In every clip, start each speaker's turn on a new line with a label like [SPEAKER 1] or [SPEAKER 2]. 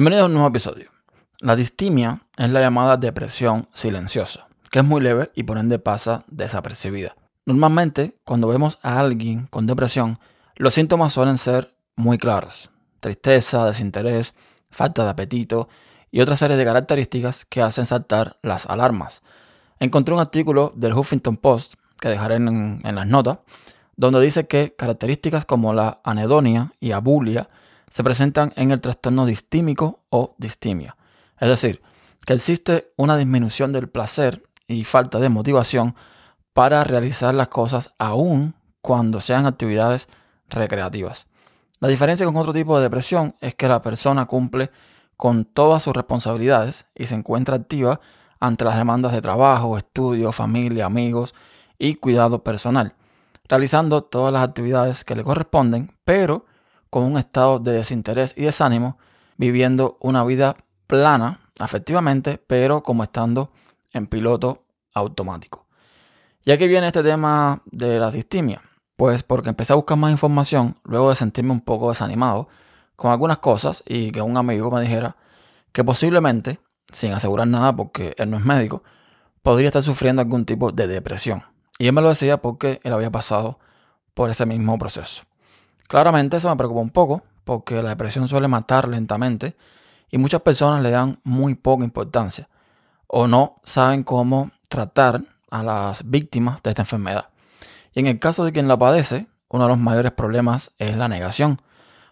[SPEAKER 1] Bienvenidos a un nuevo episodio. La distimia es la llamada depresión silenciosa, que es muy leve y por ende pasa desapercibida. Normalmente, cuando vemos a alguien con depresión, los síntomas suelen ser muy claros. Tristeza, desinterés, falta de apetito y otra serie de características que hacen saltar las alarmas. Encontré un artículo del Huffington Post, que dejaré en, en las notas, donde dice que características como la anedonia y abulia se presentan en el trastorno distímico o distimia. Es decir, que existe una disminución del placer y falta de motivación para realizar las cosas aún cuando sean actividades recreativas. La diferencia con otro tipo de depresión es que la persona cumple con todas sus responsabilidades y se encuentra activa ante las demandas de trabajo, estudio, familia, amigos y cuidado personal, realizando todas las actividades que le corresponden, pero con un estado de desinterés y desánimo, viviendo una vida plana afectivamente, pero como estando en piloto automático. Ya que viene este tema de la distimia, pues porque empecé a buscar más información luego de sentirme un poco desanimado con algunas cosas y que un amigo me dijera que posiblemente, sin asegurar nada porque él no es médico, podría estar sufriendo algún tipo de depresión. Y él me lo decía porque él había pasado por ese mismo proceso. Claramente eso me preocupa un poco porque la depresión suele matar lentamente y muchas personas le dan muy poca importancia o no saben cómo tratar a las víctimas de esta enfermedad. Y en el caso de quien la padece, uno de los mayores problemas es la negación,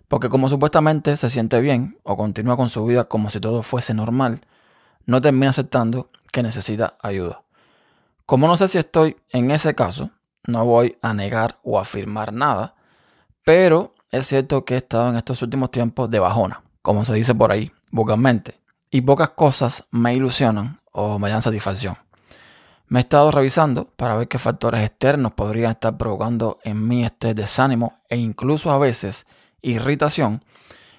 [SPEAKER 1] porque como supuestamente se siente bien o continúa con su vida como si todo fuese normal, no termina aceptando que necesita ayuda. Como no sé si estoy en ese caso, no voy a negar o afirmar nada, pero es cierto que he estado en estos últimos tiempos de bajona, como se dice por ahí, vocalmente. Y pocas cosas me ilusionan o me dan satisfacción. Me he estado revisando para ver qué factores externos podrían estar provocando en mí este desánimo e incluso a veces irritación.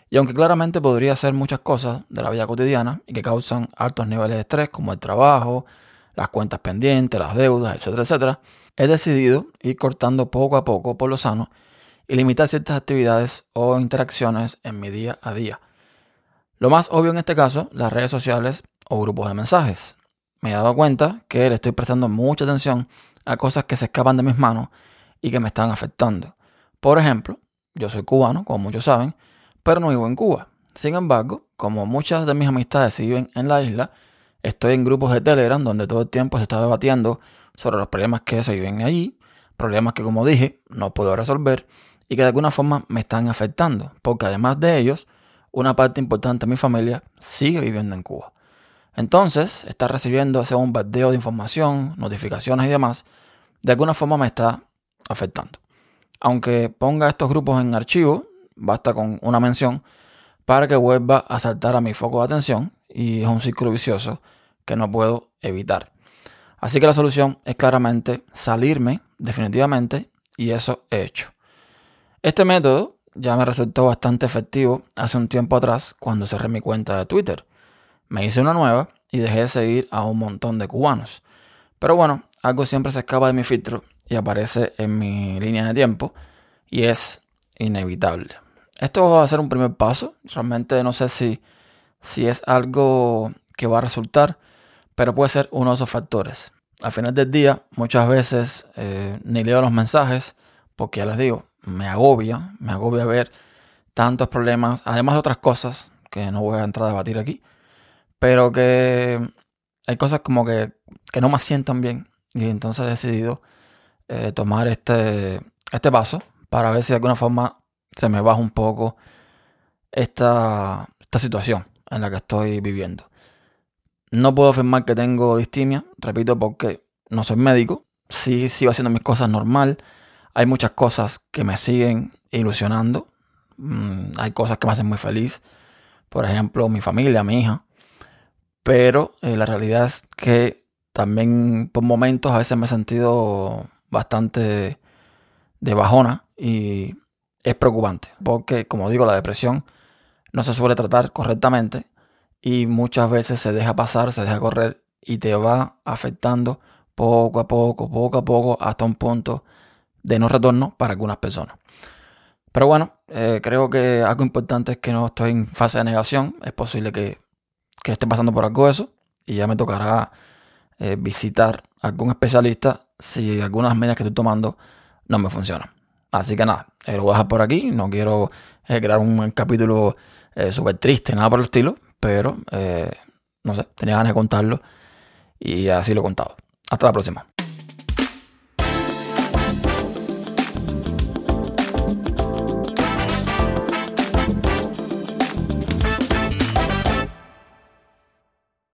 [SPEAKER 1] Y aunque claramente podría ser muchas cosas de la vida cotidiana y que causan altos niveles de estrés como el trabajo, las cuentas pendientes, las deudas, etcétera, etcétera, he decidido ir cortando poco a poco por lo sano y limitar ciertas actividades o interacciones en mi día a día. Lo más obvio en este caso, las redes sociales o grupos de mensajes. Me he dado cuenta que le estoy prestando mucha atención a cosas que se escapan de mis manos y que me están afectando. Por ejemplo, yo soy cubano, como muchos saben, pero no vivo en Cuba. Sin embargo, como muchas de mis amistades viven en la isla, estoy en grupos de Telegram donde todo el tiempo se está debatiendo sobre los problemas que se viven allí, problemas que como dije no puedo resolver y que de alguna forma me están afectando, porque además de ellos, una parte importante de mi familia sigue viviendo en Cuba. Entonces, estar recibiendo ese bombardeo de información, notificaciones y demás, de alguna forma me está afectando. Aunque ponga estos grupos en archivo, basta con una mención para que vuelva a saltar a mi foco de atención y es un círculo vicioso que no puedo evitar. Así que la solución es claramente salirme definitivamente y eso he hecho. Este método ya me resultó bastante efectivo hace un tiempo atrás cuando cerré mi cuenta de Twitter. Me hice una nueva y dejé de seguir a un montón de cubanos. Pero bueno, algo siempre se escapa de mi filtro y aparece en mi línea de tiempo y es inevitable. Esto va a ser un primer paso. Realmente no sé si, si es algo que va a resultar, pero puede ser uno de esos factores. Al final del día, muchas veces eh, ni leo los mensajes, porque ya les digo, me agobia, me agobia ver tantos problemas, además de otras cosas que no voy a entrar a debatir aquí, pero que hay cosas como que, que no me sientan bien y entonces he decidido eh, tomar este, este paso para ver si de alguna forma se me baja un poco esta, esta situación en la que estoy viviendo. No puedo afirmar que tengo distimia, repito, porque no soy médico. Sí sigo haciendo mis cosas normal, hay muchas cosas que me siguen ilusionando. Mm, hay cosas que me hacen muy feliz. Por ejemplo, mi familia, mi hija. Pero eh, la realidad es que también por momentos a veces me he sentido bastante de bajona y es preocupante porque, como digo, la depresión no se suele tratar correctamente y muchas veces se deja pasar, se deja correr y te va afectando poco a poco, poco a poco, hasta un punto de no retorno para algunas personas. Pero bueno, eh, creo que algo importante es que no estoy en fase de negación. Es posible que, que esté pasando por algo eso y ya me tocará eh, visitar algún especialista si algunas medidas que estoy tomando no me funcionan. Así que nada, eh, lo voy a dejar por aquí. No quiero crear un capítulo súper triste, nada por el estilo, pero no sé, tenía ganas de contarlo y así lo he contado. Hasta la próxima.